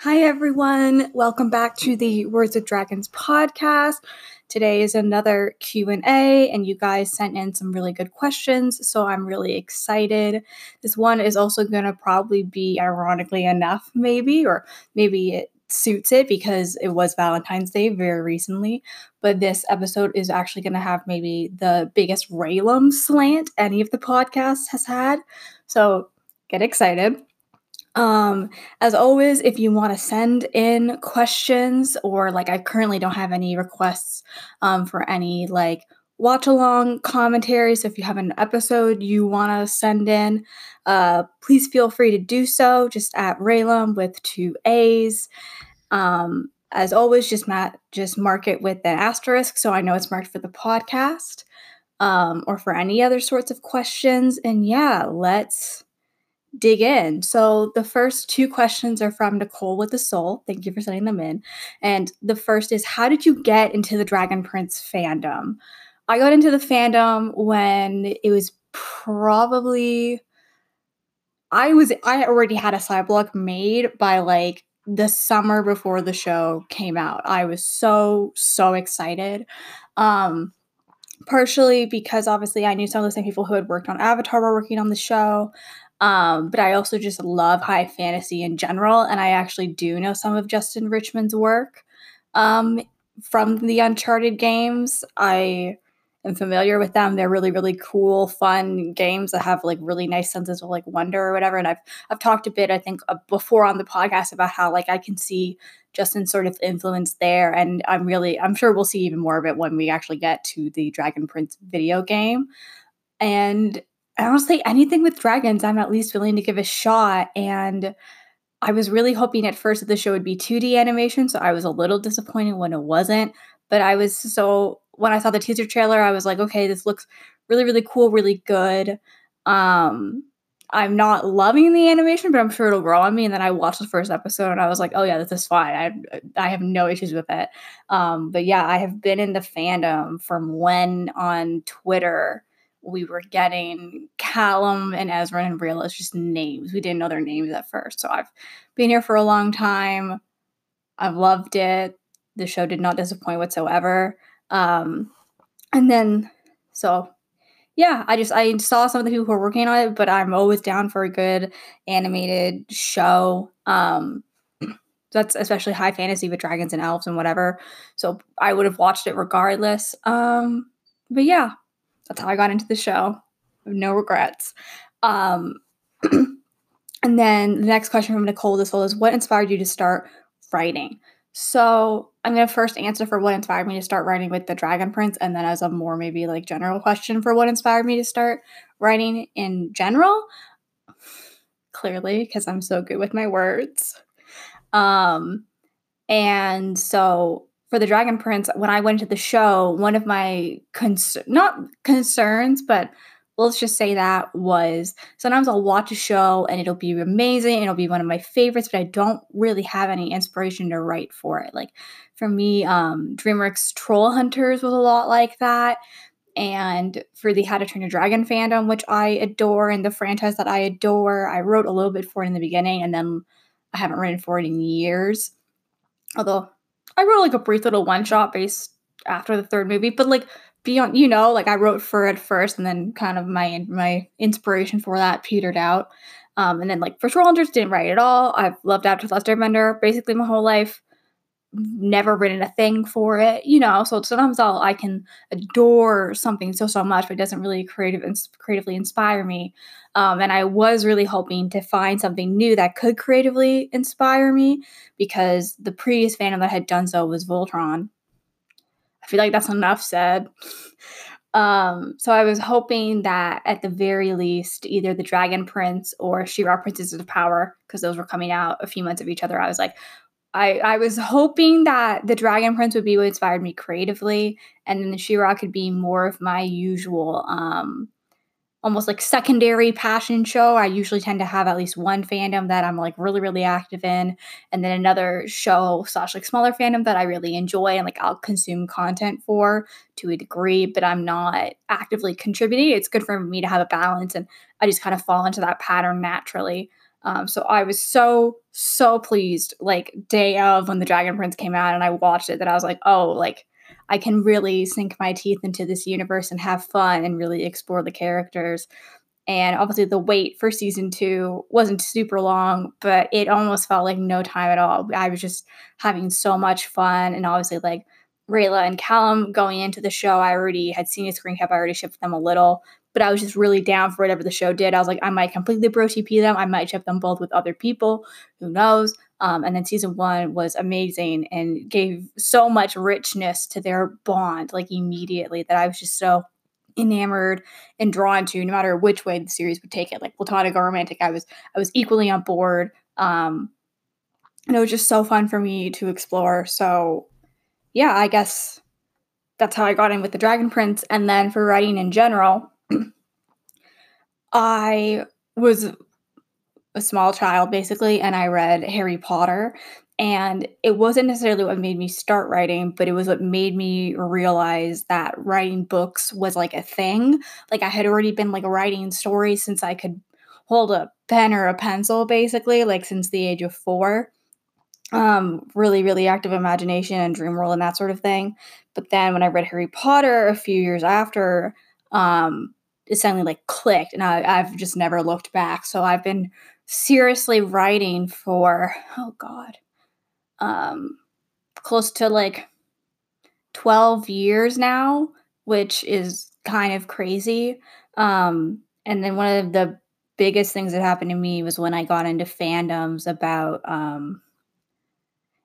Hi everyone. Welcome back to the Words of Dragons podcast. Today is another Q&A and you guys sent in some really good questions, so I'm really excited. This one is also going to probably be ironically enough maybe or maybe it suits it because it was Valentine's Day very recently, but this episode is actually going to have maybe the biggest Rayllum slant any of the podcasts has had. So, get excited. Um, as always, if you want to send in questions or like I currently don't have any requests um, for any like watch along commentaries. So if you have an episode you want to send in, uh, please feel free to do so just at Rayllum with two A's. Um, as always, just mat- just mark it with an asterisk so I know it's marked for the podcast um, or for any other sorts of questions. And yeah, let's dig in. So the first two questions are from Nicole with the Soul. Thank you for sending them in. And the first is How did you get into the Dragon Prince fandom? I got into the fandom when it was probably I was I already had a side blog made by like the summer before the show came out. I was so so excited. Um partially because obviously I knew some of the same people who had worked on Avatar were working on the show. Um, but I also just love high fantasy in general, and I actually do know some of Justin Richmond's work um, from the Uncharted games. I am familiar with them. They're really, really cool, fun games that have like really nice senses of like wonder or whatever. And I've I've talked a bit, I think, uh, before on the podcast about how like I can see Justin's sort of influence there, and I'm really I'm sure we'll see even more of it when we actually get to the Dragon Prince video game. And honestly, anything with dragons, I'm at least willing to give a shot. And I was really hoping at first that the show would be 2D animation, so I was a little disappointed when it wasn't. But I was so when I saw the teaser trailer, I was like, okay, this looks really, really cool, really good. Um, I'm not loving the animation, but I'm sure it'll grow on me. And then I watched the first episode and I was like, oh yeah, this is fine. I I have no issues with it. Um, but yeah, I have been in the fandom from when on Twitter we were getting Callum and Ezran and Rayla just names. We didn't know their names at first. So I've been here for a long time. I've loved it. The show did not disappoint whatsoever. Um, and then, so yeah, I just I saw some of the people who are working on it, but I'm always down for a good animated show. Um, that's especially high fantasy with dragons and elves and whatever. So I would have watched it regardless. Um, but yeah, that's how I got into the show. No regrets. Um, and then the next question from Nicole this is what inspired you to start writing? So I'm gonna first answer for what inspired me to start writing with the Dragon Prince, and then as a more maybe like general question for what inspired me to start writing in general. Clearly, because I'm so good with my words. Um, and so for the Dragon Prince, when I went to the show, one of my not concerns, but let's just say that was sometimes I'll watch a show and it'll be amazing, it'll be one of my favorites, but I don't really have any inspiration to write for it. Like for me, um, DreamWorks Troll Hunters was a lot like that. And for the How to Train Your Dragon fandom, which I adore, and the franchise that I adore, I wrote a little bit for it in the beginning, and then I haven't written for it in years. Although I wrote like a brief little one shot based after the third movie, but like beyond, you know, like I wrote for it first, and then kind of my my inspiration for that petered out. Um, and then like for Trollhunters, didn't write at all. I've loved Avatar Last Airbender basically my whole life. Never written a thing for it, you know. So sometimes I'll I can adore something so so much, but it doesn't really creative creatively inspire me. Um, and I was really hoping to find something new that could creatively inspire me because the previous fandom that had done so was Voltron. I feel like that's enough said. Um, so I was hoping that at the very least, either the Dragon Prince or She-Ra Princesses of Power, because those were coming out a few months of each other, I was like, I, I was hoping that the Dragon Prince would be what inspired me creatively, and then the She-Ra could be more of my usual um, almost like secondary passion show. I usually tend to have at least one fandom that I'm like really, really active in, and then another show slash like smaller fandom that I really enjoy and like I'll consume content for to a degree, but I'm not actively contributing. It's good for me to have a balance, and I just kind of fall into that pattern naturally. Um, so I was so so pleased, like day of when the Dragon Prince came out, and I watched it. That I was like, oh, like I can really sink my teeth into this universe and have fun and really explore the characters. And obviously, the wait for season two wasn't super long, but it almost felt like no time at all. I was just having so much fun. And obviously, like Rayla and Callum going into the show, I already had seen a screen cap, I already shipped them a little, but I was just really down for whatever the show did. I was like, I might completely bro TP them, I might ship them both with other people, who knows? Um, and then season one was amazing and gave so much richness to their bond, like immediately, that I was just so enamored and drawn to no matter which way the series would take it. Like platonic or romantic i was i was equally on board. Um and it was just so fun for me to explore. So yeah i guess that's how i got in with the dragon prince. And then for writing in general i was a small child basically and i read harry potter and it wasn't necessarily what made me start writing, but it was what made me realize that writing books was like a thing. Like I had already been like writing stories since I could hold a pen or a pencil, basically, like since the age of four. Um, really, really active imagination and dream world and that sort of thing. But then when I read Harry Potter a few years after, um, it suddenly like clicked and I, I've just never looked back. So I've been seriously writing for, oh God, um, close to like 12 years now, which is kind of crazy. Um, and then one of the biggest things that happened to me was when I got into fandoms about, um,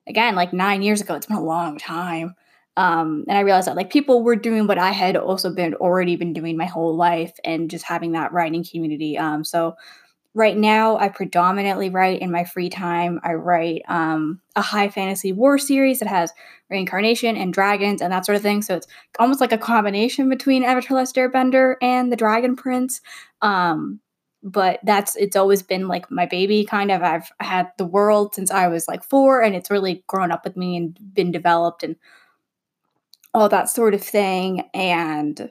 again, like nine years ago. It's been a long time. Um, and I realized that like people were doing what I had also been already been doing my whole life and just having that writing community. Um, so right now i predominantly write in my free time. I write um, a high fantasy war series that has reincarnation and dragons and that sort of thing. So it's almost like a combination between avatar last airbender and the dragon prince. Um, but that's it's always been like my baby kind of. I've had the world since i was like four and it's really grown up with me and been developed and all that sort of thing and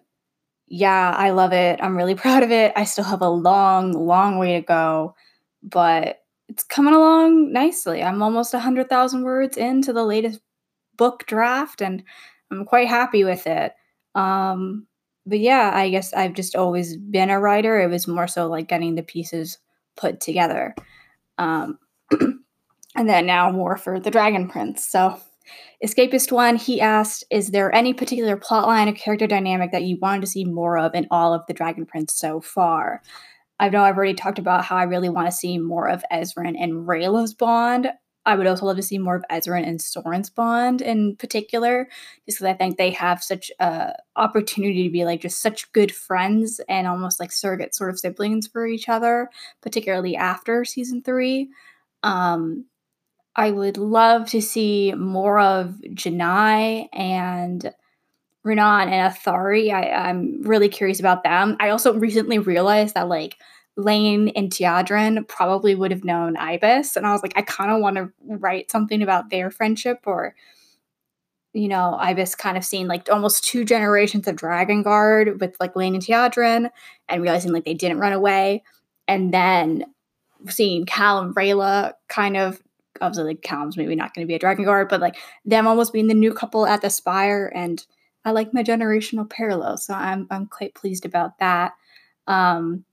yeah, I love it. I'm really proud of it. I still have a long, long way to go, but it's coming along nicely. I'm almost 100,000 words into the latest book draft and I'm quite happy with it. Um, but yeah, I guess I've just always been a writer. It was more so like getting the pieces put together. Um, and then now more for the Dragon Prince. So Escapist one, he asked, Is there any particular plotline or character dynamic that you wanted to see more of in all of the Dragon Prince so far? I know I've already talked about how I really want to see more of Ezran and Rayla's bond. I would also love to see more of Ezran and Soren's bond in particular, just because I think they have such a opportunity to be like just such good friends and almost like surrogate sort of siblings for each other, particularly after season three. Um, I would love to see more of Janai and Runaan and Ethari. I, I'm really curious about them. I also recently realized that like Lain and Tiadrin probably would have known Ibis, and I was like, I kind of want to write something about their friendship or you know, Ibis kind of seen like almost two generations of Dragon Guard with like Lain and Tiadrin and realizing like they didn't run away. And then seeing Cal and Rayla kind of obviously like Callum's maybe not going to be a dragon guard, but like them almost being the new couple at the Spire, and I like my generational parallel, so I'm I'm quite pleased about that. Um,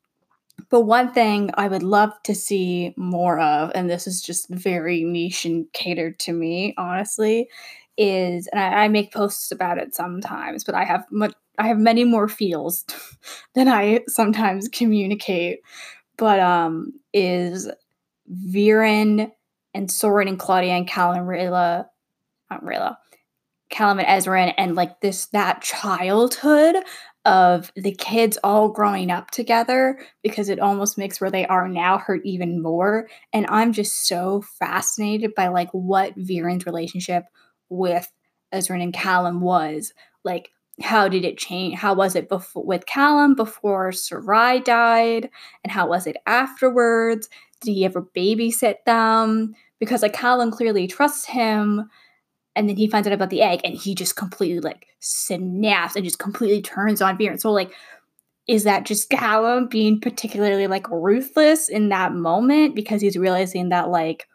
but one thing I would love to see more of, and this is just very niche and catered to me, honestly, is and I, I make posts about it sometimes, but I have much I have many more feels than I sometimes communicate. But um, is Viren and Soren and Claudia and Callum and Rayla, not Rayla, Callum and Ezran, and like this that childhood of the kids all growing up together because it almost makes where they are now hurt even more. And I'm just so fascinated by like what Viren's relationship with Ezran and Callum was. Like, how did it change? How was it before with Callum before Sarai died? And how was it afterwards? Did he ever babysit them? Because like Callum clearly trusts him, and then he finds out about the egg, and he just completely like snaps and just completely turns on Viren. So like is that just Callum being particularly like ruthless in that moment because he's realizing that like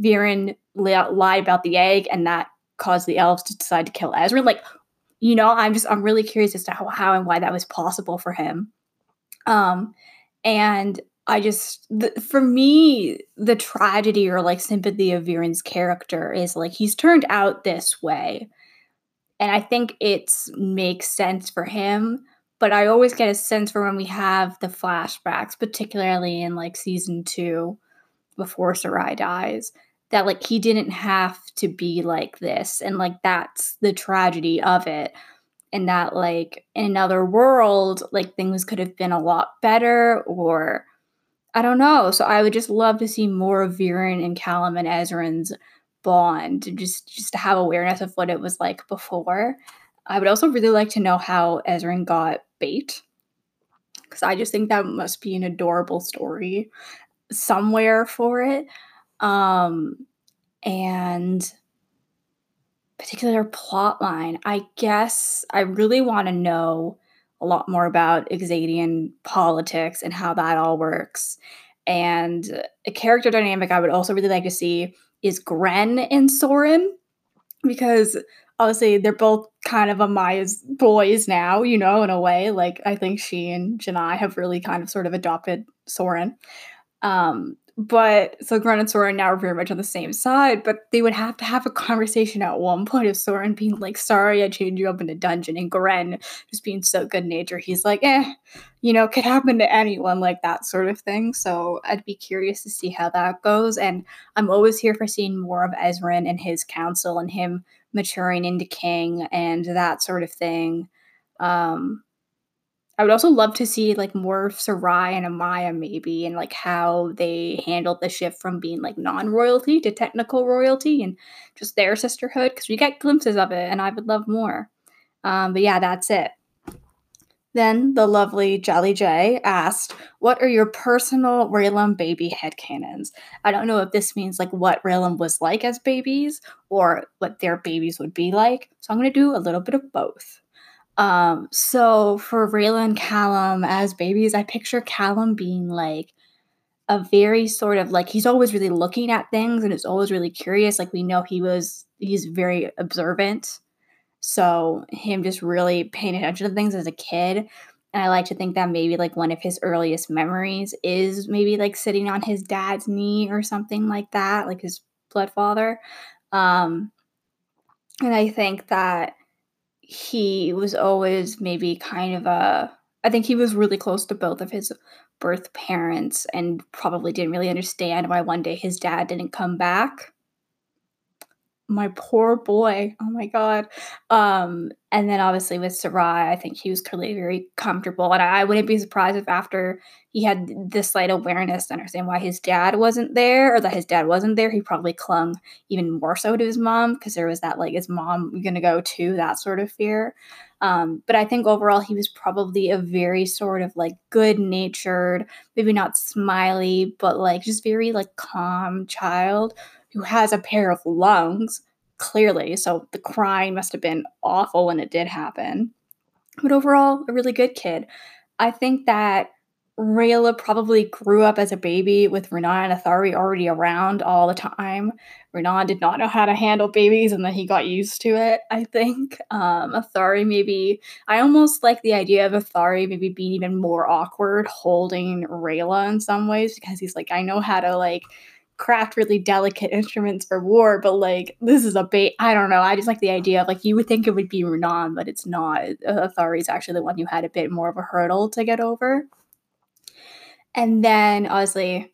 Viren li- lied about the egg and that caused the elves to decide to kill Ezran? Like, you know, I'm just I'm really curious as to how, how and why that was possible for him. Um, and I just, the, for me, the tragedy or like sympathy of Viren's character is like he's turned out this way. And I think it makes sense for him. But I always get a sense for when we have the flashbacks, particularly in like season two, before Sarai dies, that like he didn't have to be like this. And like that's the tragedy of it and that like in another world like things could have been a lot better or I don't know. So I would just love to see more of Viren and Callum and Ezran's bond, just just to have awareness of what it was like before. I would also really like to know how Ezran got bait, because I just think that must be an adorable story somewhere for it. Um, and particular plot line, I guess I really want to know a lot more about Xadian politics and how that all works. And a character dynamic I would also really like to see is Gren and Soren, because obviously they're both kind of Amaya's boys now, you know, in a way. Like I think she and Janai have really kind of sort of adopted Soren. Um, but so Gren and Soren now are very much on the same side, but they would have to have a conversation at one point of Soren being like, sorry, I chained you up in a dungeon, and Gren just being so good natured. He's like, eh, you know, could happen to anyone, like that sort of thing. So I'd be curious to see how that goes. And I'm always here for seeing more of Ezran and his council and him maturing into king and that sort of thing. Um, I would also love to see like more Sarai and Amaya maybe and like how they handled the shift from being like non-royalty to technical royalty and just their sisterhood because we get glimpses of it and I would love more. Um, but yeah, that's it. Then the lovely Jelly J asked, What are your personal Rayllum baby headcanons? I don't know if this means like what Rayllum was like as babies or what their babies would be like. So I'm going to do a little bit of both. Um, so for Raylan Callum as babies, I picture Callum being like a very sort of like he's always really looking at things and is always really curious. Like we know he was he's very observant. So him just really paying attention to things as a kid. And I like to think that maybe like one of his earliest memories is maybe like sitting on his dad's knee or something like that, like his blood father. Um, and I think that he was always maybe kind of a I think he was really close to both of his birth parents and probably didn't really understand why one day his dad didn't come back my poor boy. Oh my god. Um, and then obviously with Sarai, I think he was clearly very comfortable, and I, I wouldn't be surprised if after he had this slight awareness to understand why his dad wasn't there, or that his dad wasn't there, he probably clung even more so to his mom because there was that like, is mom gonna go too? That sort of fear. Um, but I think overall he was probably a very sort of like good natured, maybe not smiley, but like just very like calm child who has a pair of lungs, clearly. So the crying must have been awful when it did happen. But overall, a really good kid. I think that Rayla probably grew up as a baby with Runaan and Ethari already around all the time. Runaan did not know how to handle babies and then he got used to it, I think. Um, Ethari maybe, I almost like the idea of Ethari maybe being even more awkward holding Rayla in some ways because he's like, I know how to like craft really delicate instruments for war, but like this is a bait. I don't know. I just like the idea of like you would think it would be Runaan, but it's not. Ethari is actually the one who had a bit more of a hurdle to get over. And then obviously,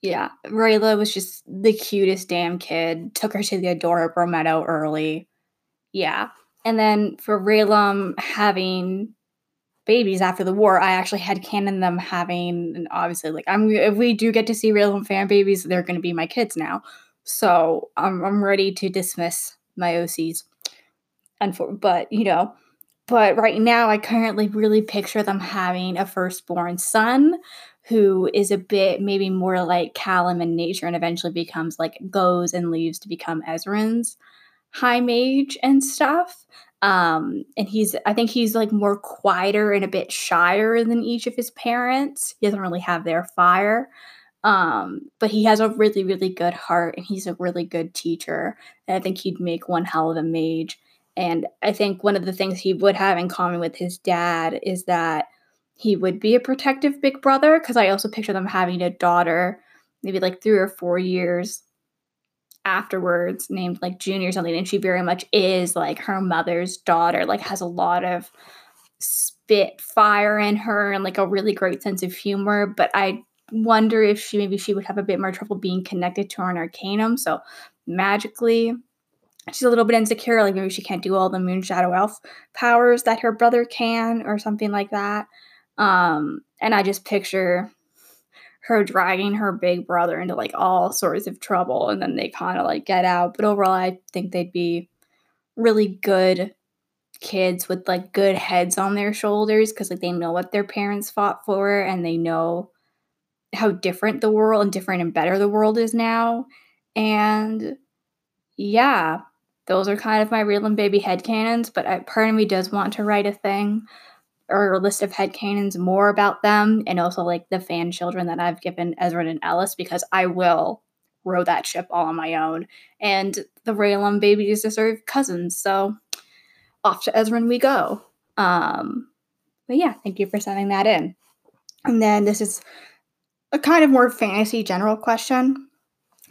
yeah, Rayla was just the cutest damn kid. Took her to the adorable meadow early. Yeah. And then for Rayllum having babies after the war, I actually had canon them having, and obviously, like I'm if we do get to see Rayllum babies, they're going to be my kids now. So I'm I'm ready to dismiss my OCs. And for, but you know, but right now I currently really picture them having a firstborn son who is a bit maybe more like Callum in nature and eventually becomes like goes and leaves to become Ezran's. high mage and stuff. Um, and he's, I think he's like more quieter and a bit shyer than each of his parents. He doesn't really have their fire. Um, but he has a really, really good heart and he's a really good teacher. And I think he'd make one hell of a mage. And I think one of the things he would have in common with his dad is that he would be a protective big brother. Because I also picture them having a daughter, maybe like three or four years afterwards, named like Junior or something. And she very much is like her mother's daughter, like has a lot of spit fire in her and like a really great sense of humor. But I wonder if she maybe she would have a bit more trouble being connected to an arcanum. So magically, she's a little bit insecure. Like maybe she can't do all the moon shadow elf powers that her brother can, or something like that. Um, and I just picture her dragging her big brother into like all sorts of trouble, and then they kind of like get out. But overall, I think they'd be really good kids with like good heads on their shoulders because like they know what their parents fought for and they know how different the world and different and better the world is now. And yeah, those are kind of my Rayllum baby headcanons, but I, part of me does want to write a thing or a list of head headcanons more about them and also like the fan children that I've given Ezran and Ellis because I will row that ship all on my own. And the Rayllum babies deserve cousins, so off to Ezran we go. Um, but yeah, thank you for sending that in. And then this is a kind of more fantasy general question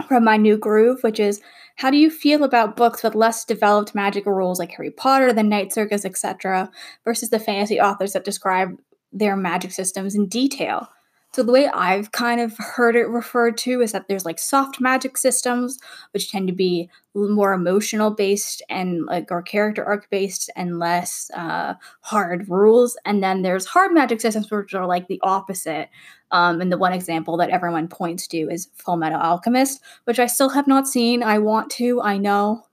from my new groove, which is how do you feel about books with less developed magical rules like Harry Potter, The Night Circus, etc., versus the fantasy authors that describe their magic systems in detail? So the way I've kind of heard it referred to is that there's like soft magic systems, which tend to be more emotional based and like or character arc based and less uh, hard rules. And then there's hard magic systems, which are like the opposite. Um, and the one example that everyone points to is Full Metal Alchemist, which I still have not seen. I want to. I know.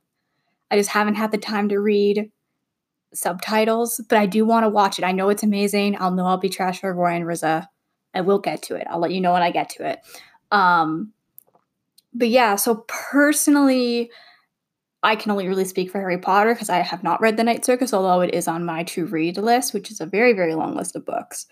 I just haven't had the time to read subtitles, but I do want to watch it. I know it's amazing. I'll know I'll be trash for Roy and Riza I will get to it. I'll let you know when I get to it. Um, but yeah, so personally, I can only really speak for Harry Potter because I have not read The Night Circus, although it is on my to read list, which is a very, very long list of books.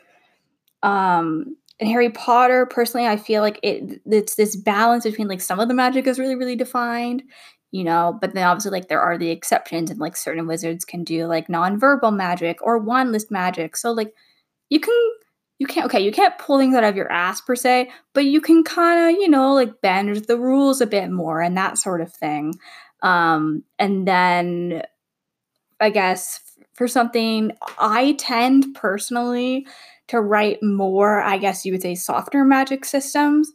Um, and Harry Potter, personally, I feel like it it's this balance between like some of the magic is really, really defined, you know, but then obviously like there are the exceptions, and like certain wizards can do like non-verbal magic or wandless magic. So like you can you can't okay you can't pull things out of your ass per se but you can kind of you know like bend the rules a bit more and that sort of thing um and then i guess for something i tend personally to write more i guess you would say softer magic systems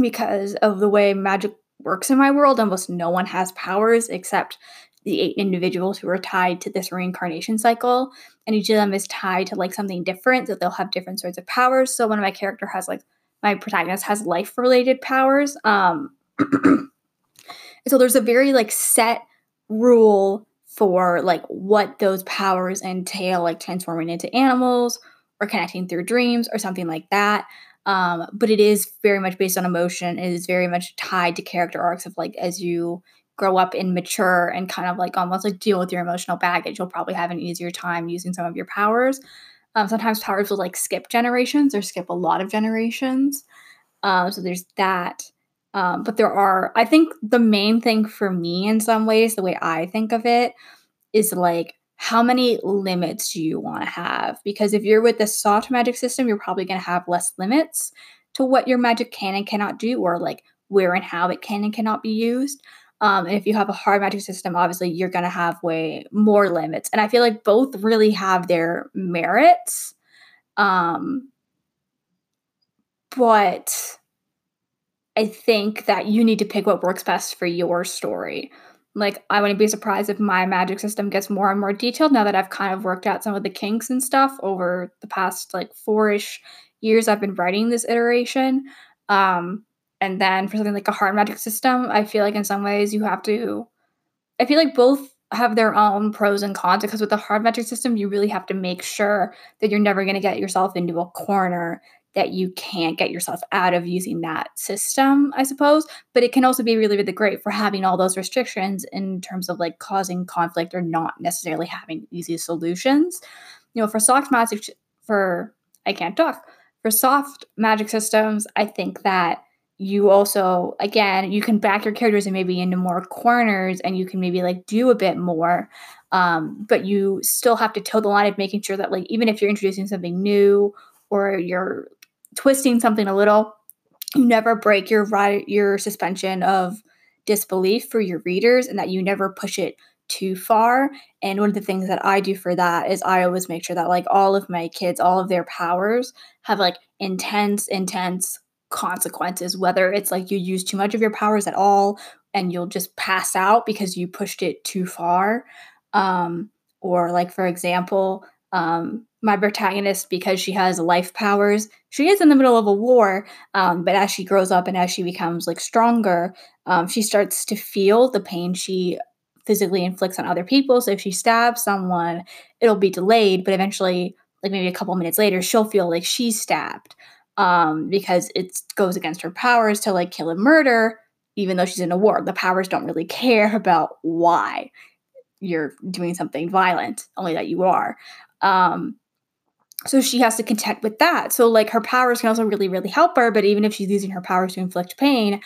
because of the way magic works in my world. Almost no one has powers except the eight individuals who are tied to this reincarnation cycle. And each of them is tied to like something different so they'll have different sorts of powers. So one of my character has like my protagonist has life related powers um so there's a very like set rule for like what those powers entail like transforming into animals or connecting through dreams or something like that um, but it is very much based on emotion it is very much tied to character arcs of like as you grow up and mature and kind of like almost like deal with your emotional baggage, you'll probably have an easier time using some of your powers. Um, sometimes powers will like skip generations or skip a lot of generations. Um, so there's that. Um, but there are, I think the main thing for me in some ways, the way I think of it, is like how many limits do you want to have? Because if you're with the soft magic system, you're probably going to have less limits to what your magic can and cannot do, or like where and how it can and cannot be used. Um, and if you have a hard magic system, obviously you're going to have way more limits. And I feel like both really have their merits. Um, but I think that you need to pick what works best for your story. Like, I wouldn't be surprised if my magic system gets more and more detailed now that I've kind of worked out some of the kinks and stuff over the past like four ish years I've been writing this iteration. Um, and then for something like a hard magic system, I feel like in some ways you have to. I feel like both have their own pros and cons because with the hard magic system, you really have to make sure that you're never going to get yourself into a corner that you can't get yourself out of using that system, I suppose. But it can also be really, really great for having all those restrictions in terms of like causing conflict or not necessarily having easy solutions. You know, for soft magic, for I can't talk, for soft magic systems, I think that you also again you can back your characters and maybe into more corners and you can maybe like do a bit more um, but you still have to toe the line of making sure that like even if you're introducing something new or you're twisting something a little you never break your right your suspension of disbelief for your readers and that you never push it too far and one of the things that i do for that is i always make sure that like all of my kids all of their powers have like intense intense consequences, whether it's like you use too much of your powers at all and you'll just pass out because you pushed it too far. Um, or, like, for example, um, my protagonist, because she has life powers, she is in the middle of a war, um, but as she grows up and as she becomes like stronger, um, she starts to feel the pain she physically inflicts on other people. So if she stabs someone, it'll be delayed, but eventually, like maybe a couple minutes later, she'll feel like she's stabbed um, because it goes against her powers to like kill and murder, even though she's in a war. The powers don't really care about why you're doing something violent, only that you are. Um, so she has to contend with that. So like her powers can also really, really help her, but even if she's using her powers to inflict pain,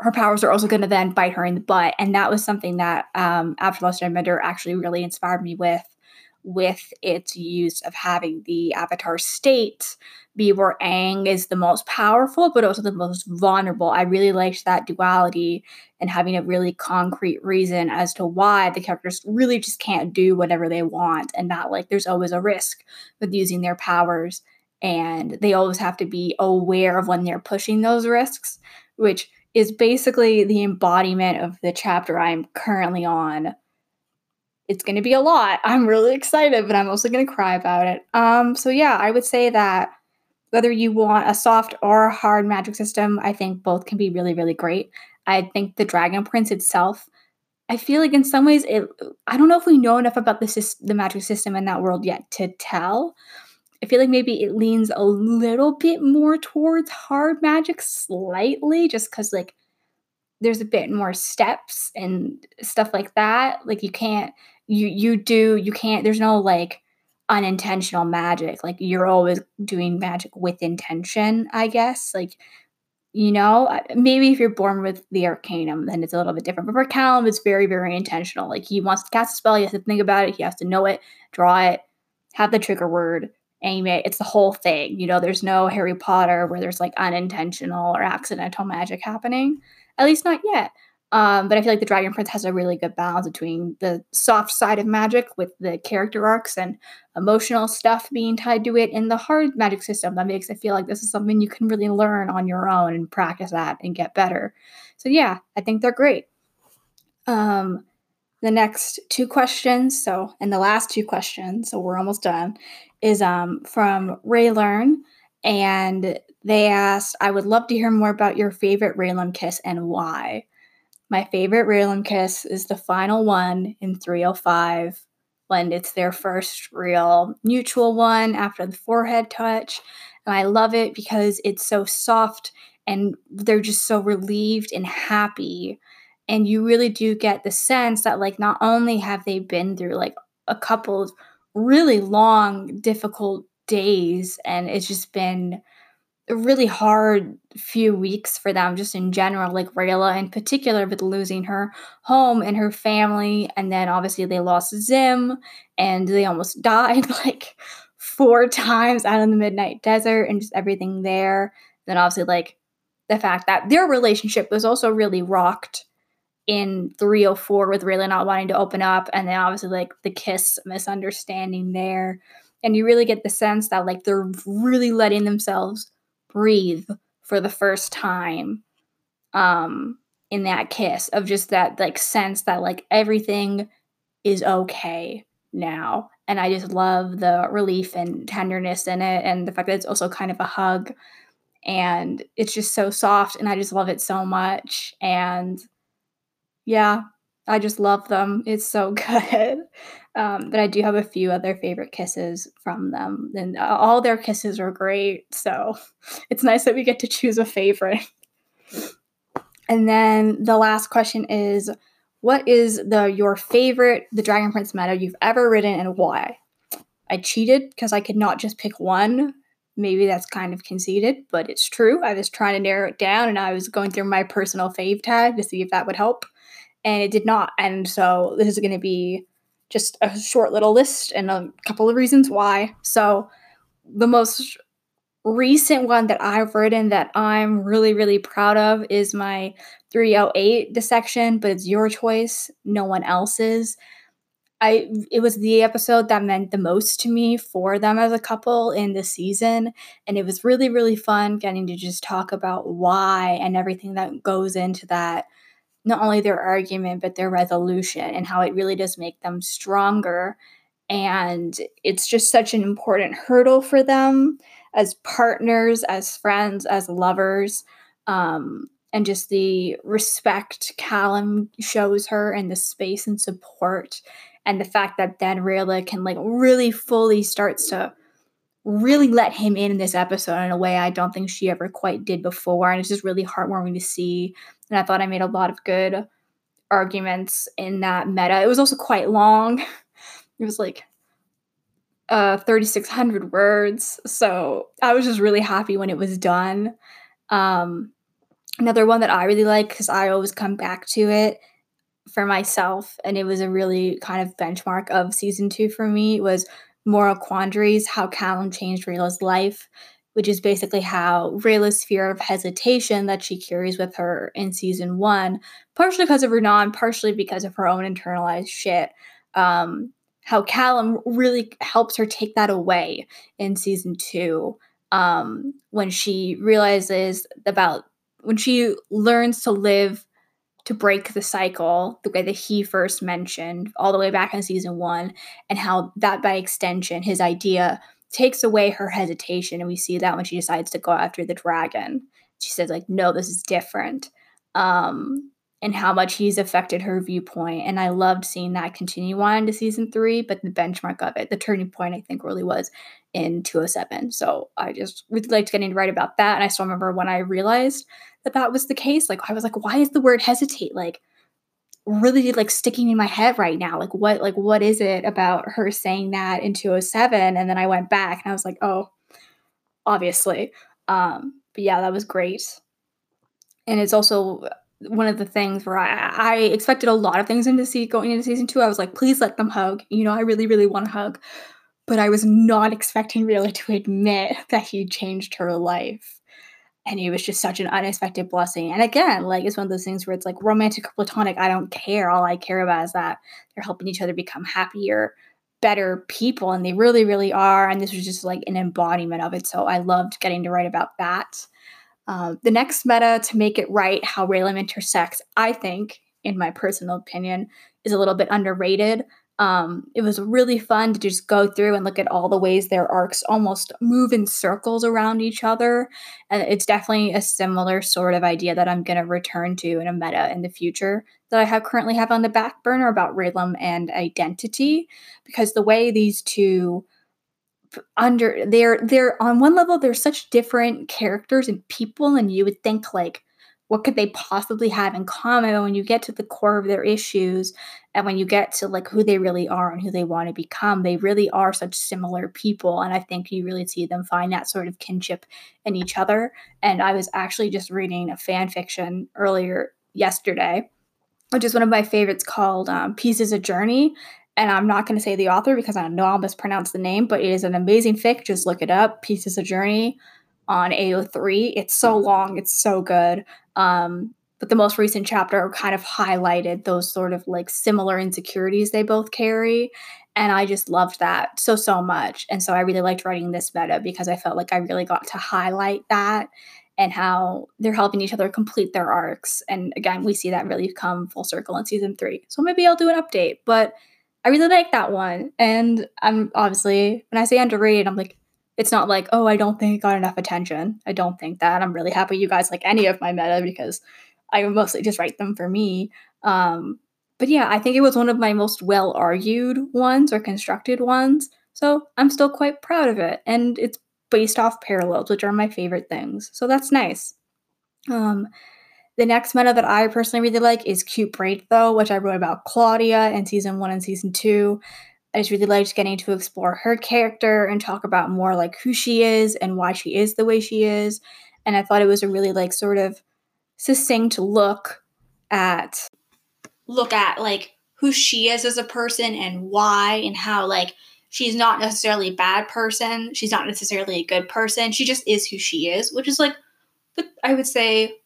her powers are also going to then bite her in the butt. And that was something that um, Avatar Last Airbender actually really inspired me with with its use of having the avatar state be where Aang is the most powerful, but also the most vulnerable. I really liked that duality and having a really concrete reason as to why the characters really just can't do whatever they want and not like there's always a risk with using their powers. And they always have to be aware of when they're pushing those risks, which is basically the embodiment of the chapter I'm currently on it's going to be a lot. I'm really excited, but I'm also going to cry about it. Um, so yeah, I would say that whether you want a soft or a hard magic system, I think both can be really, really great. I think the Dragon Prince itself, I feel like in some ways, it. I don't know if we know enough about the the magic system in that world yet to tell. I feel like maybe it leans a little bit more towards hard magic, slightly, just because like there's a bit more steps and stuff like that. Like you can't you you do you can't there's no like unintentional magic. Like you're always doing magic with intention, I guess. Like you know, maybe if you're born with the Arcanum, then it's a little bit different. But for Callum, it's very, very intentional. Like he wants to cast a spell, he has to think about it, he has to know it, draw it, have the trigger word, aim it. It's the whole thing. You know, there's no Harry Potter where there's like unintentional or accidental magic happening. At least not yet. Um, but I feel like the Dragon Prince has a really good balance between the soft side of magic with the character arcs and emotional stuff being tied to it and the hard magic system that makes it feel like this is something you can really learn on your own and practice that and get better. So yeah, I think they're great. Um, the next two questions, so and the last two questions, so we're almost done, is um from Raylearn, and they asked, I would love to hear more about your favorite Rayllum kiss and why. My favorite Rayllum kiss is the final one in 305 when it's their first real mutual one after the forehead touch. And I love it because it's so soft and they're just so relieved and happy. And you really do get the sense that, like, not only have they been through like a couple of really long, difficult days, and it's just been a really hard few weeks for them just in general like Rayla in particular with losing her home and her family and then obviously they lost Zym and they almost died like four times out in the midnight desert and just everything there. Then obviously like the fact that their relationship was also really rocked in 304 with Rayla not wanting to open up and then obviously like the kiss misunderstanding there and you really get the sense that like they're really letting themselves breathe for the first time um in that kiss of just that like sense that like everything is okay now. And i just love the relief and tenderness in it and the fact that it's also kind of a hug. And it's just so soft and i just love it so much. And yeah I just love them. It's so good. Um, but I do have a few other favorite kisses from them, and uh, all their kisses are great. So it's nice that we get to choose a favorite. And then the last question is, what is the your favorite the Dragon Prince meta you've ever written and why? I cheated because I could not just pick one. Maybe that's kind of conceited, but it's true. I was trying to narrow it down and I was going through my personal fave tag to see if that would help and it did not. And so this is going to be just a short little list and a couple of reasons why. So the most recent one that I've written that I'm really, really proud of is my 308 dissection, but it's your choice, no one else's. I it was the episode that meant the most to me for them as a couple in the season and it was really really fun getting to just talk about why and everything that goes into that not only their argument but their resolution and how it really does make them stronger. And it's just such an important hurdle for them as partners as friends as lovers. Um, and just the respect callum shows her and the space and support and the fact that then Rayla can like really fully starts to really let him in in this episode in a way I don't think she ever quite did before. And it's just really heartwarming to see. And I thought I made a lot of good arguments in that meta. It was also quite long. It was like uh 3600 words. So I was just really happy when it was done. Um another one that I really like cuz I always come back to it for myself and it was a really kind of benchmark of season 2 for me was moral quandaries, how Callum changed Rayla's life, which is basically how Rayla's fear of hesitation that she carries with her in season one, partially because of Runaan, partially because of her own internalized shit. Um, how Callum really helps her take that away in season two um, when she realizes about when she learns to live to break the cycle the way that he first mentioned all the way back in season one and how that by extension his idea takes away her hesitation and we see that when she decides to go after the dragon. She says like no this is different. Um and how much he's affected her viewpoint and i loved seeing that continue on into season three but the benchmark of it the turning point i think really was in 207 so i just really liked getting to write about that and i still remember when i realized that that was the case. Like I was like, why is the word hesitate like really like sticking in my head right now? Like what like what is it about her saying that in 207? And then I went back and I was like, oh, obviously. Um, but yeah, that was great. And it's also one of the things where I, I expected a lot of things into see going into season two. I was like, please let them hug. You know, I really, really want to hug. But I was not expecting really to admit that he changed her life and it was just such an unexpected blessing. And again, like it's one of those things where it's like romantic or platonic, I don't care. All I care about is that they're helping each other become happier, better people, and they really, really are. And this was just like an embodiment of it. So I loved getting to write about that. Uh, the next meta to make it right, how Rayllum intersects, I think, in my personal opinion, is a little bit underrated. Um, it was really fun to just go through and look at all the ways their arcs almost move in circles around each other. And it's definitely a similar sort of idea that I'm going to return to in a meta in the future that I have currently have on the back burner about Rayllum and identity, because the way these two under they're they're on one level they're such different characters and people and you would think like what could they possibly have in common when you get to the core of their issues and when you get to like who they really are and who they want to become. They really are such similar people and i think you really see them find that sort of kinship in each other. And i was actually just reading a fan fiction earlier yesterday which is one of my favorites called um, pieces of journey and i'm not going to say the author because i know i'll mispronounce the name but it is an amazing fic just look it up pieces of journey on AO3. It's so long, it's so good. Um, but the most recent chapter kind of highlighted those sort of like similar insecurities they both carry. And I just loved that so, so much. And so I really liked writing this meta because I felt like I really got to highlight that and how they're helping each other complete their arcs. And again, we see that really come full circle in season three. So maybe I'll do an update, but I really like that one. And I'm obviously, when I say underrated, I'm like, it's not like, oh, I don't think it got enough attention. I don't think that. I'm really happy you guys like any of my meta because I mostly just write them for me. Um, but yeah, I think it was one of my most well argued ones or constructed ones. So I'm still quite proud of it. And it's based off parallels, which are my favorite things. So that's nice. Um, the next meta that I personally really like is Cute Break, though, which I wrote about Claudia in season one and season two. I just really liked getting to explore her character and talk about more like who she is and why she is the way she is. And I thought it was a really like sort of succinct look at look at like who she is as a person and why and how like she's not necessarily a bad person, she's not necessarily a good person. She just is who she is, which is like I would say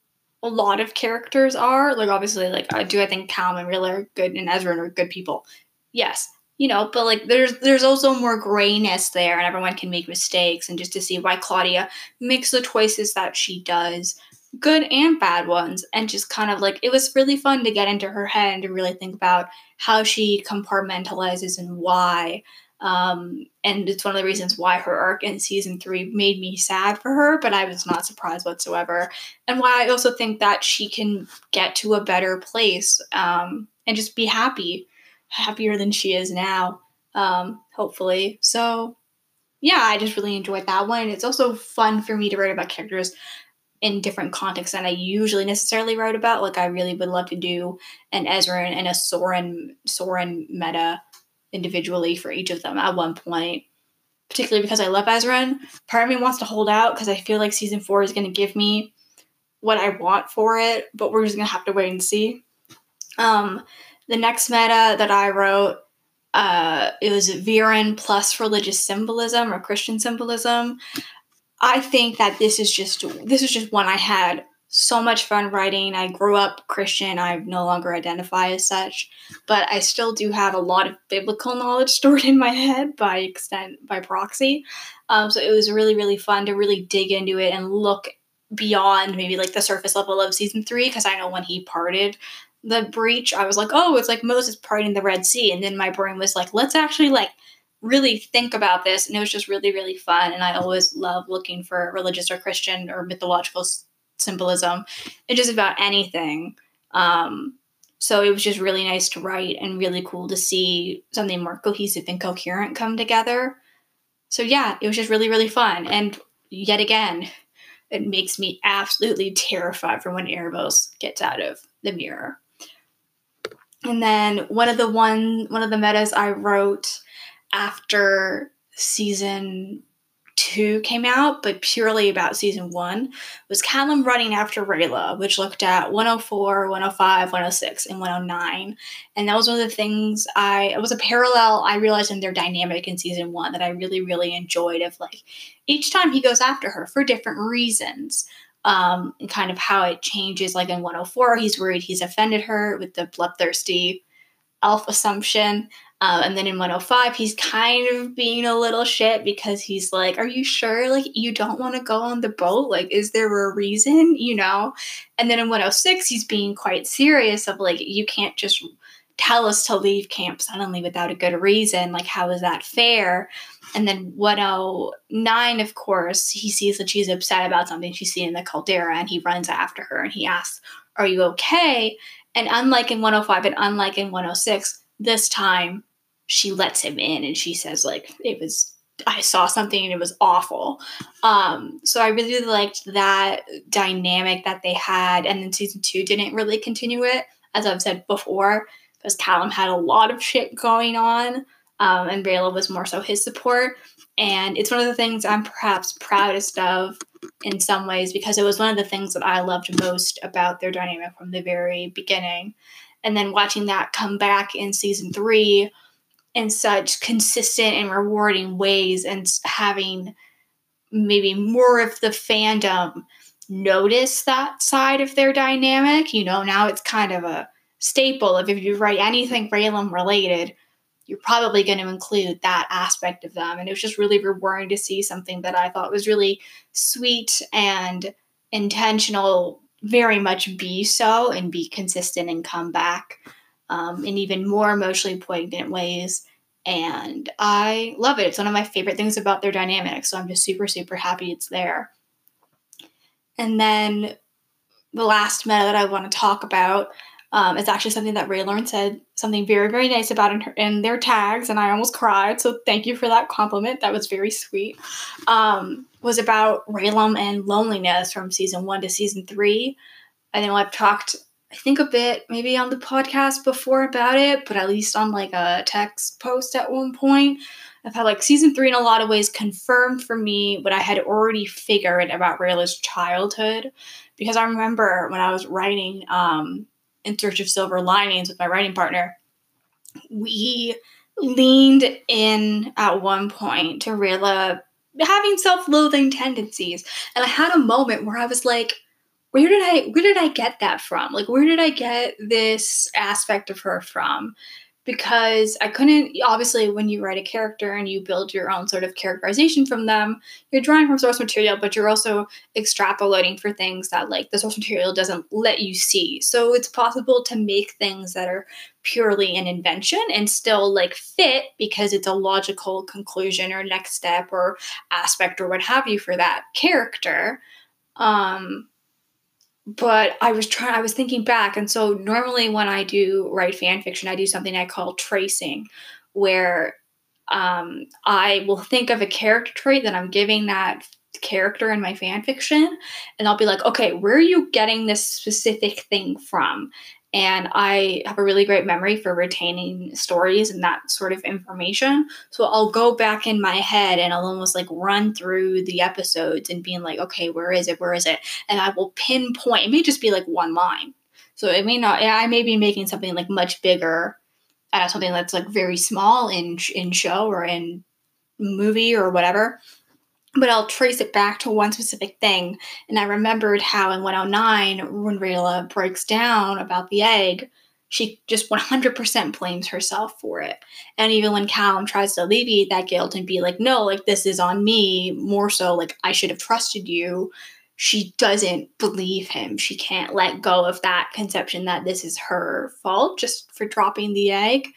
a lot of characters are. Like obviously like do I think Callum and Rayla are good and Ezran are good people. Yes you know, but like there's there's also more grayness there, and everyone can make mistakes, and just to see why Claudia makes the choices that she does, good and bad ones, and just kind of like it was really fun to get into her head and to really think about how she compartmentalizes and why. Um, and it's one of the reasons why her arc in season three made me sad for her, but I was not surprised whatsoever. And why I also think that she can get to a better place um, and just be happy happier than she is now, um, hopefully. So, yeah, I just really enjoyed that one. It's also fun for me to write about characters in different contexts than I usually necessarily write about. Like, I really would love to do an Ezran and a Soren Soren meta individually for each of them at one point. Particularly because I love Ezran. Part of me wants to hold out because I feel like season four is going to give me what I want for it, but we're just going to have to wait and see. Um, the next meta that I wrote, uh, it was Viren plus religious symbolism or Christian symbolism. I think that this is just this is just one I had so much fun writing. I grew up Christian. I no longer identify as such, but I still do have a lot of biblical knowledge stored in my head by extent by proxy. Um, so it was really really fun to really dig into it and look beyond maybe like the surface level of season three because I know when he parted the breach, I was like, oh, it's like Moses parting the Red Sea. And then my brain was like, let's actually like really think about this. And it was just really, really fun. And I always love looking for religious or Christian or mythological symbolism and just about anything. Um, so it was just really nice to write and really cool to see something more cohesive and coherent come together. So yeah, it was just really, really fun. And yet again, it makes me absolutely terrified for when Aaravos gets out of the mirror. And then one of the one one of the metas I wrote after season two came out, but purely about season one, was Callum running after Rayla, which looked at 104, 105, 106, and 109. And that was one of the things I, it was a parallel I realized in their dynamic in season one that I really, really enjoyed of like each time he goes after her for different reasons um, and kind of how it changes. Like in 104, he's worried he's offended her with the bloodthirsty elf assumption. Um, and then in 105, he's kind of being a little shit because he's like, Are you sure? Like, you don't want to go on the boat? Like, is there a reason? You know? And then in 106, he's being quite serious of like, You can't just tell us to leave camp suddenly without a good reason. Like, how is that fair? And then 109, of course, he sees that she's upset about something she's seen in the caldera and he runs after her and he asks, Are you okay? And unlike in 105 and unlike in 106, this time she lets him in and she says, like, it was I saw something and it was awful. Um, so I really liked that dynamic that they had. And then season two didn't really continue it, as I've said before because Callum had a lot of shit going on, um, and Rayla was more so his support. And it's one of the things I'm perhaps proudest of in some ways because it was one of the things that I loved most about their dynamic from the very beginning. And then watching that come back in season three in such consistent and rewarding ways and having maybe more of the fandom notice that side of their dynamic. You know, now it's kind of a staple of if you write anything Rayllum related, you're probably going to include that aspect of them. And it was just really rewarding to see something that I thought was really sweet and intentional, very much be so and be consistent and come back um, in even more emotionally poignant ways. And I love it. It's one of my favorite things about their dynamic. So I'm just super, super happy it's there. And then the last meta that I want to talk about Um, it's actually something that Raylan said something very, very nice about in, her, in their tags, and I almost cried. So thank you for that compliment. That was very sweet. Um, was about Rayllum and loneliness from season one to season three. I know I've talked, I think, a bit maybe on the podcast before about it, but at least on like a text post at one point. I've had like season three in a lot of ways confirmed for me what I had already figured about Rayla's childhood. Because I remember when I was writing um, In Search of Silver Linings with my writing partner, we leaned in at one point to Rayla having self-loathing tendencies. And I had a moment where I was like, where did I where did I get that from? Like where did I get this aspect of her from? Because I couldn't obviously when you write a character and you build your own sort of characterization from them, you're drawing from source material, but you're also extrapolating for things that like the source material doesn't let you see. So it's possible to make things that are purely an invention and still like fit because it's a logical conclusion or next step or aspect or what have you for that character. Um but I was trying I was thinking back and so normally when I do write fan fiction I do something I call tracing where um, I will think of a character trait that I'm giving that character in my fan fiction and I'll be like okay where are you getting this specific thing from and I have a really great memory for retaining stories and that sort of information. So I'll go back in my head and I'll almost like run through the episodes and being like, okay, where is it? Where is it? And I will pinpoint. It may just be like one line. So it may not. I may be making something like much bigger out of something that's like very small in in show or in movie or whatever but I'll trace it back to one specific thing. And I remembered how in 109, when Rayla breaks down about the egg, she just 100% blames herself for it. And even when Callum tries to alleviate that guilt and be like, no, like this is on me, more so like I should have trusted you, she doesn't believe him. She can't let go of that conception that this is her fault just for dropping the egg.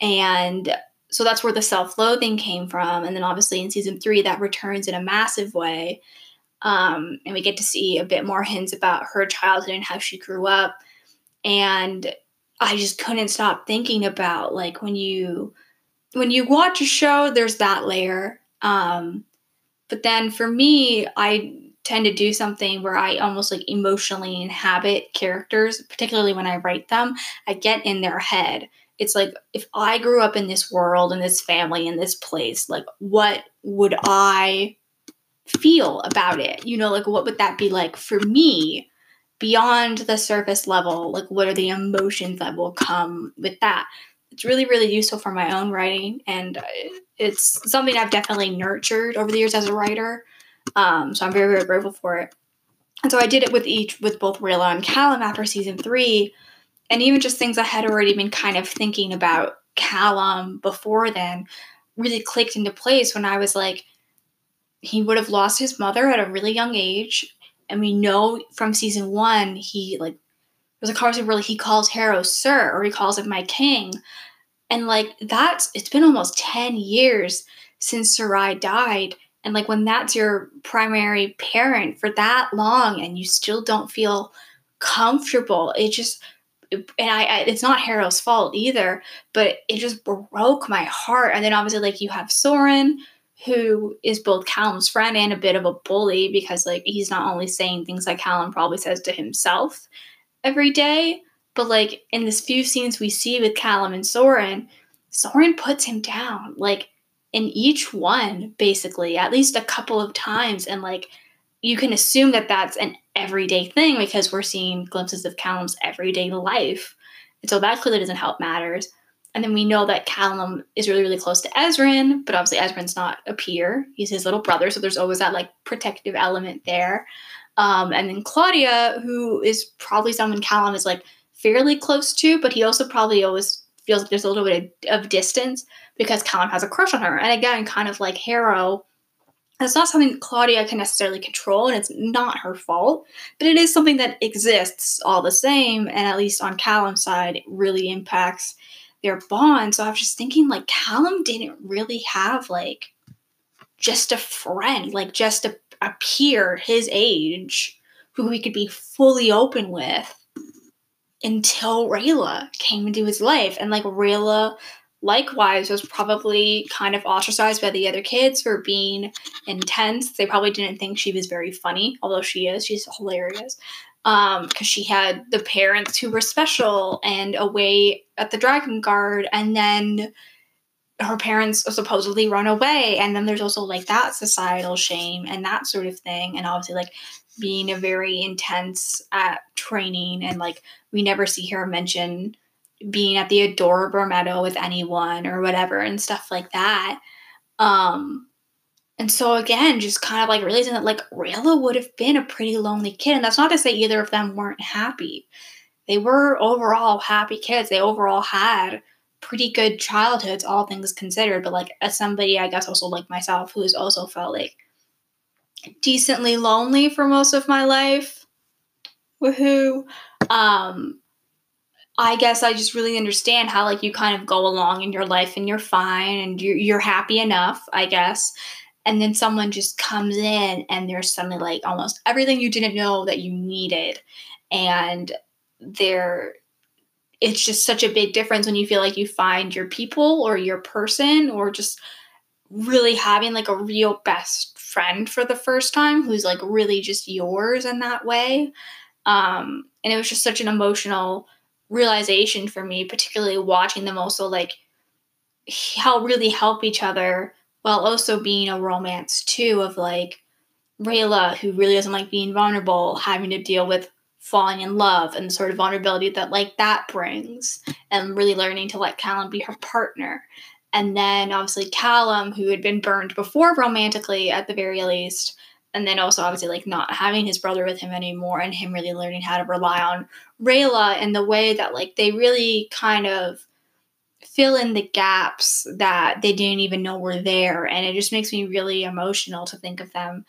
And so that's where the self-loathing came from. And then obviously in season three that returns in a massive way. Um, and we get to see a bit more hints about her childhood and how she grew up. And i just couldn't stop thinking about like when you when you watch a show there's that layer. Um, but then for me i tend to do something where i almost like emotionally inhabit characters particularly when i write them. I get in their head it's like if I grew up in this world in this family in this place, like what would I feel about it? You know, like what would that be like for me beyond the surface level? Like what are the emotions that will come with that? It's really, really useful for my own writing, and it's something I've definitely nurtured over the years as a writer. Um, so I'm very, very grateful for it. And so I did it with each, with both Rayla and Callum after season three and even just things I had already been kind of thinking about Callum before then really clicked into place when I was like, he would have lost his mother at a really young age. And we know from season one, he like there's a conversation where he calls Harrow Sir or he calls him my king. And like that's it's been almost 10 years since Sarai died. And like when that's your primary parent for that long and you still don't feel comfortable, it just and I, I, it's not Harrow's fault either, but it just broke my heart. And then obviously, like you have Soren, who is both Callum's friend and a bit of a bully because like he's not only saying things like Callum probably says to himself every day, but like in this few scenes we see with Callum and Soren, Soren puts him down like in each one basically at least a couple of times, and like you can assume that that's an everyday thing because we're seeing glimpses of Callum's everyday life. And so that clearly doesn't help matters. And then we know that Callum is really, really close to Ezran, but obviously Ezran's not a peer. He's his little brother, so there's always that like protective element there. Um, and then Claudia, who is probably someone Callum is like fairly close to, but he also probably always feels like there's a little bit of, of distance because Callum has a crush on her. And again, kind of like Harrow, it's not something Claudia can necessarily control, and it's not her fault, but it is something that exists all the same, and at least on Callum's side, it really impacts their bond. So I was just thinking, like, Callum didn't really have, like, just a friend, like, just a, a peer his age who he could be fully open with until Rayla came into his life. And like Rayla likewise was probably kind of ostracized by the other kids for being intense. They probably didn't think she was very funny, although she is. She's hilarious. Um, because she had the parents who were special and away at the Dragon Guard, and then her parents supposedly run away, and then there's also like that societal shame and that sort of thing, and obviously like being a very intense at training, and like we never see her mention being at the adorable meadow with anyone or whatever and stuff like that. Um, and so again, just kind of like realizing that like Rayla would have been a pretty lonely kid. And that's not to say either of them weren't happy. They were overall happy kids. They overall had pretty good childhoods, all things considered. But like as somebody, I guess also like myself, who's also felt like decently lonely for most of my life. Woohoo. Um, I guess I just really understand how like you kind of go along in your life and you're fine and you're you're happy enough, I guess. And then someone just comes in and there's suddenly like almost everything you didn't know that you needed. And there it's just such a big difference when you feel like you find your people or your person or just really having like a real best friend for the first time who's like really just yours in that way. Um, and it was just such an emotional realization for me, particularly watching them also like how really help each other while also being a romance too of like Rayla, who really doesn't like being vulnerable, having to deal with falling in love and the sort of vulnerability that like that brings, and really learning to let Callum be her partner. And then obviously Callum, who had been burned before romantically at the very least, and then also obviously like not having his brother with him anymore and him really learning how to rely on Rayla and the way that like they really kind of fill in the gaps that they didn't even know were there and it just makes me really emotional to think of them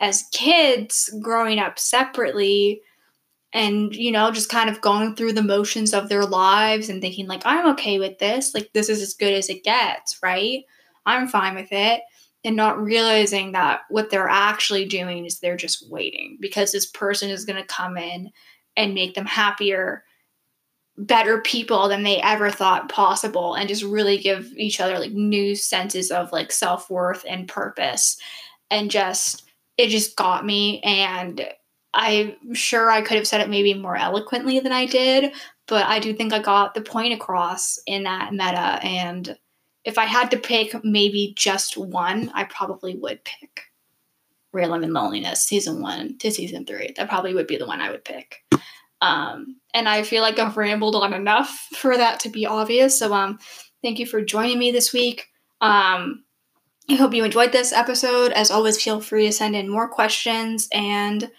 as kids growing up separately and you know just kind of going through the motions of their lives and thinking like I'm okay with this. Like this is as good as it gets right? I'm fine with it and not realizing that what they're actually doing is they're just waiting because this person is going to come in and make them happier better people than they ever thought possible and just really give each other like new senses of like self-worth and purpose. And just it just got me and i'm sure i could have said it maybe more eloquently than i did but i do think i got the point across in that meta and if I had to pick maybe just one, I probably would pick Rayllum and Loneliness season one to season three. That probably would be the one I would pick. Um, and I feel like I've rambled on enough for that to be obvious. So um, thank you for joining me this week. Um, I hope you enjoyed this episode. As always, feel free to send in more questions and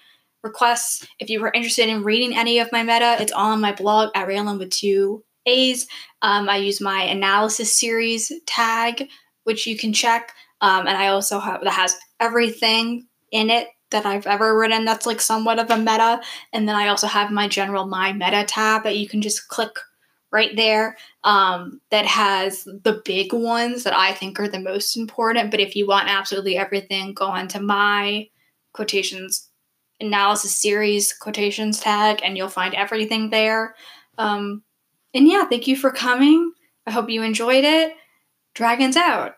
requests. If you were interested in reading any of my meta, it's all on my blog at Rayllum with two A's. Um, I use my analysis series tag, which you can check. Um, and I also have that has everything in it that I've ever written that's like somewhat of a meta. And then I also have my general my meta tab that you can just click right there um, that has the big ones that I think are the most important. But if you want absolutely everything, go onto my quotations analysis series quotations tag and you'll find everything there. Um, and yeah, thank you for coming. I hope you enjoyed it. Dragons out.